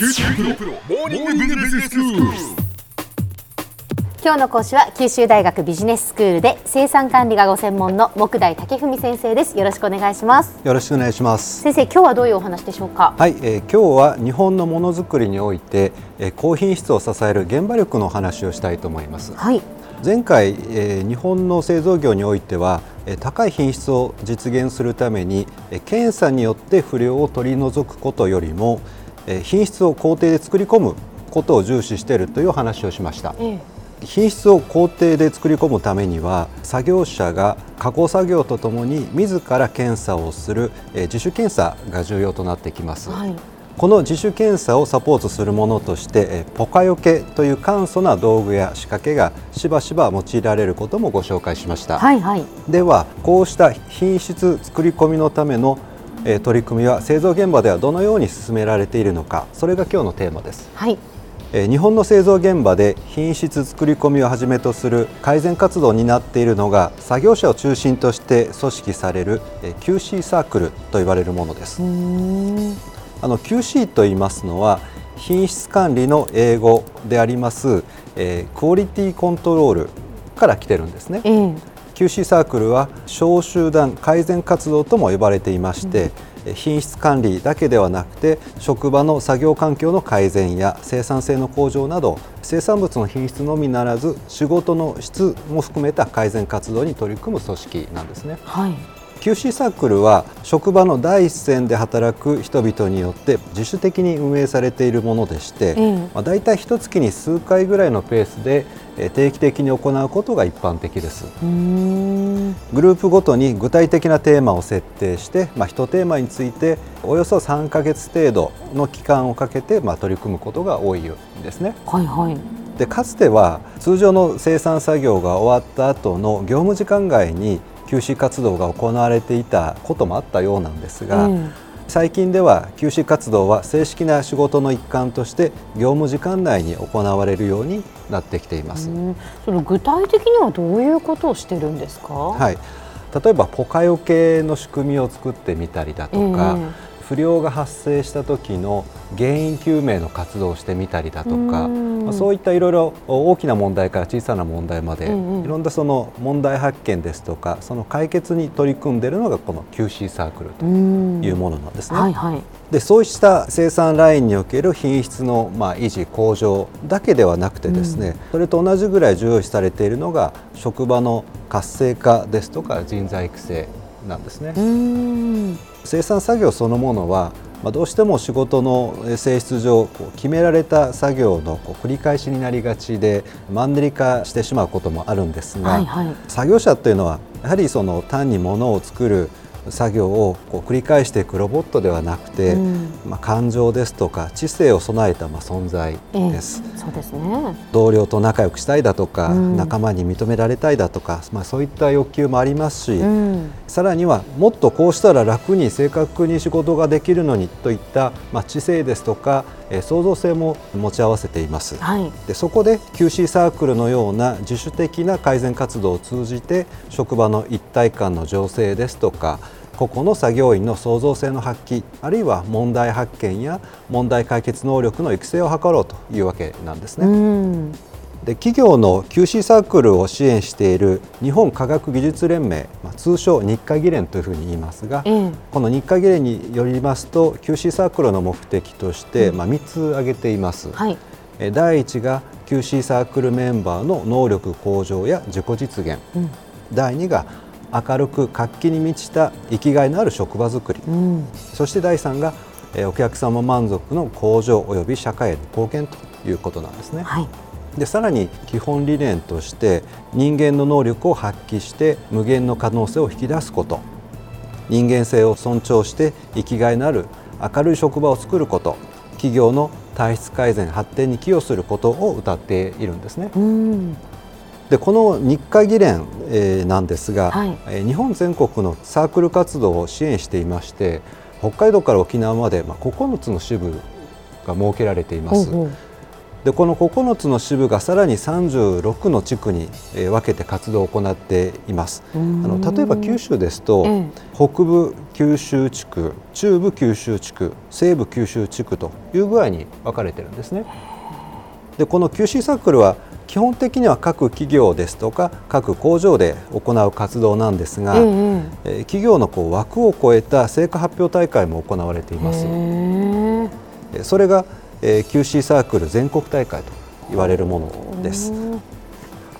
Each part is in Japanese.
九州大学モーニングビジネススクール。今日の講師は九州大学ビジネススクールで生産管理がご専門の木大武文先生ですよろしくお願いしますよろしくお願いします。先生今日はどういうお話でしょうか？はい、えー今日は日本のものづくりにおいて、えー高品質を支える現場力のお話をしたいと思います。はい前回、えー日本の製造業においては、えー高い品質を実現するために、えー検査によって不良を取り除くことよりも、えー品質を工程で作り込むことを重視しているというお話をしました。え品質を工程で作り込むためには作業者が加工作業とともに自ら検査をするえー自主検査が重要となってきます、はい。この自主検査をサポートするものとしてえーポカよけという簡素な道具や仕掛けがしばしば用いられることもご紹介しました、はいはい。ではこうした品質作り込みのためのえー取り組みは製造現場ではどのように進められているのか。それが今日のテーマです。はい。えー日本の製造現場で品質作り込みをはじめとする改善活動を担っているのが作業者を中心として組織されるえー QC サークルと言われるものです。あの QC と言いますのは品質管理の英語であります、えークオリティコントロールから来てるんですね。ええ QC サークルは小集団改善活動とも呼ばれていまして、え品質管理だけではなくて職場の作業環境の改善や生産性の向上など生産物の品質のみならず仕事の質も含めた改善活動に取り組む組織なんですね。はい QC サークルは職場の第一線で働く人々によって自主的に運営されているものでして、ええまあ、大体一月に数回ぐらいのペースでえー定期的に行うことが一般的です。グループごとに具体的なテーマを設定して、まあ、1テーマについておよそ3ヶ月程度の期間をかけて、まあ、取り組むことが多いんですね。はいはいでかつては通常の生産作業が終わった後の業務時間外に QC 活動が行われていたこともあったようなんですが、え最近では QC 活動は正式な仕事の一環として業務時間内に行われるようになってきています。えうん。その具体的にはどういうことをしてるんですか？はい、例えばポカよけの仕組みを作ってみたりだとか、え。不良が発生した時の原因究明の活動をしてみたりだとか、うんまあそういったいろいろ大きな問題から小さな問題まで、うんうん。いろんなその問題発見ですとかその解決に取り組んでいるのがこの QC サークルとうん。いうものなんですね。はいはい。でそうした生産ラインにおける品質のまあ維持向上だけではなくてですね、それと同じぐらい重要視されているのが職場の活性化ですとか人材育成なんですね。生産作業そのものは、まあ、どうしても仕事のえー性質上こう決められた作業のこう繰り返しになりがちでマンネリ化してしまうこともあるんですが、はいはい。作業者というのはやはりその単に物を作る作業をこう繰り返していくロボットではなくて、うん。まあ、感情ですとか知性を備えたまあ存在ええです。そうですね。同僚と仲良くしたいだとか、うん。仲間に認められたいだとか、まあ、そういった欲求もありますし、うん。さらにはもっとこうしたら楽に正確に仕事ができるのにといった、まあ、知性ですとか、えー創造性も持ち合わせています。はいでそこで QC サークルのような自主的な改善活動を通じて職場の一体感の醸成ですとか個々の作業員の創造性の発揮あるいは問題発見や問題解決能力の育成を図ろうというわけなんですね。うんで企業の QC サークルを支援している日本科学技術連盟、まあ、通称日科技連というふうに言いますが、ええ。この日科技連によりますと QC サークルの目的として、うん。まあ、3つ挙げています。はい。えー第1が QC サークルメンバーの能力向上や自己実現。うん。第2が明るく活気に満ちた生きがいのある職場づくり。うん。そして第3がえーお客様満足の向上および社会への貢献ということなんですね。はいでさらに基本理念として人間の能力を発揮して無限の可能性を引き出すこと。人間性を尊重して生きがいのある明るい職場を作ること。企業の体質改善発展に寄与することを謳っているんですね。うん。でこの日華議連、えーなんですが、はい。えー日本全国のサークル活動を支援していまして北海道から沖縄まで、まあ、9つの支部が設けられています。ほうほうでこの9つの支部がさらに36の地区に分けて活動を行っています。あの例えば九州ですと、ええ、北部九州地区中部九州地区西部九州地区という具合に分かれてるんですね。でこの QC サークルは基本的には各企業ですとか各工場で行う活動なんですが、ええ、企業のこう枠を超えた成果発表大会も行われています。それがえー、QC サークル全国大会と言われるものです。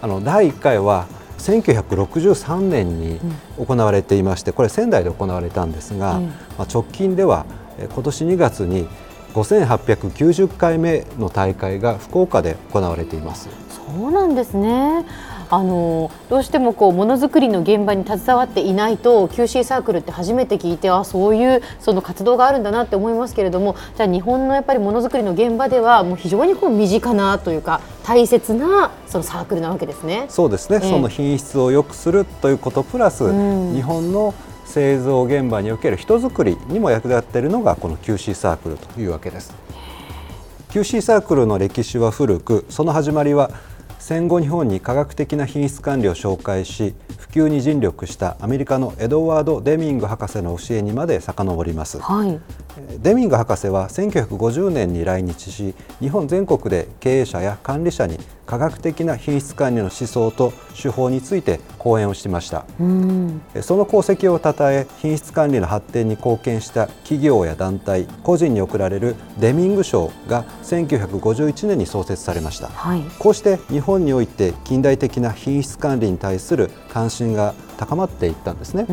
あの第1回は1963年に行われていましてこれ仙台で行われたんですが、まあ、直近では今年2月に5890回目の大会が福岡で行われています。そうなんですねあのどうしてもこうものづくりの現場に携わっていないと QC サークルって初めて聞いてあそういうその活動があるんだなって思いますけれどもじゃあ日本のやっぱりものづくりの現場ではもう非常にこう身近なというか大切なそのサークルなわけですね。そうですね、えー、その品質を良くするということプラス、うん、日本の製造現場における人づくりにも役立っているのがこの QC サークルというわけです。QC サークルの歴史は古くその始まりは戦後日本に科学的な品質管理を紹介し普及に尽力したアメリカのエドワード・デミング博士の教えにまで遡ります、はい、デミング博士は1950年に来日し日本全国で経営者や管理者に科学的な品質管理の思想と手法について講演をしました。その功績をたたえ品質管理の発展に貢献した企業や団体個人に贈られるデミング賞が1951年に創設されました、はい、こうして日本において近代的な品質管理に対する関心が高まっていったんですね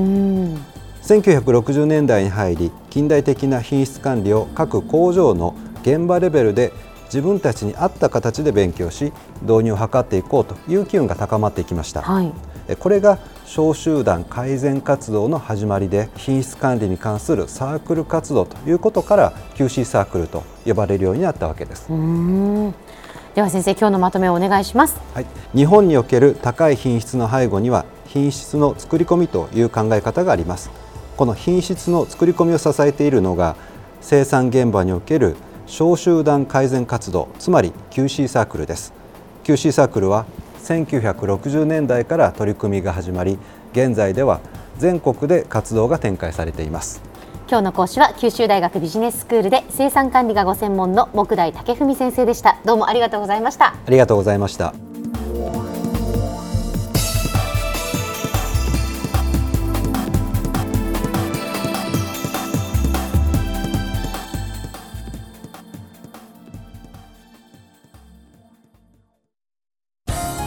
1960年代に入り近代的な品質管理を各工場の現場レベルで自分たちに合った形で勉強し導入を図っていこうという機運が高まっていきました、はい、これが小集団改善活動の始まりで品質管理に関するサークル活動ということから QC サークルと呼ばれるようになったわけです。では先生今日のまとめをお願いします、はい、日本における高い品質の背後には品質の作り込みという考え方がありますこの品質の作り込みを支えているのが生産現場における小集団改善活動つまり QC サークルです QC サークルは1960年代から取り組みが始まり現在では全国で活動が展開されています。今日の講師は九州大学ビジネススクールで生産管理がご専門の木大武文先生でした。どうもありがとうございました。ありがとうございました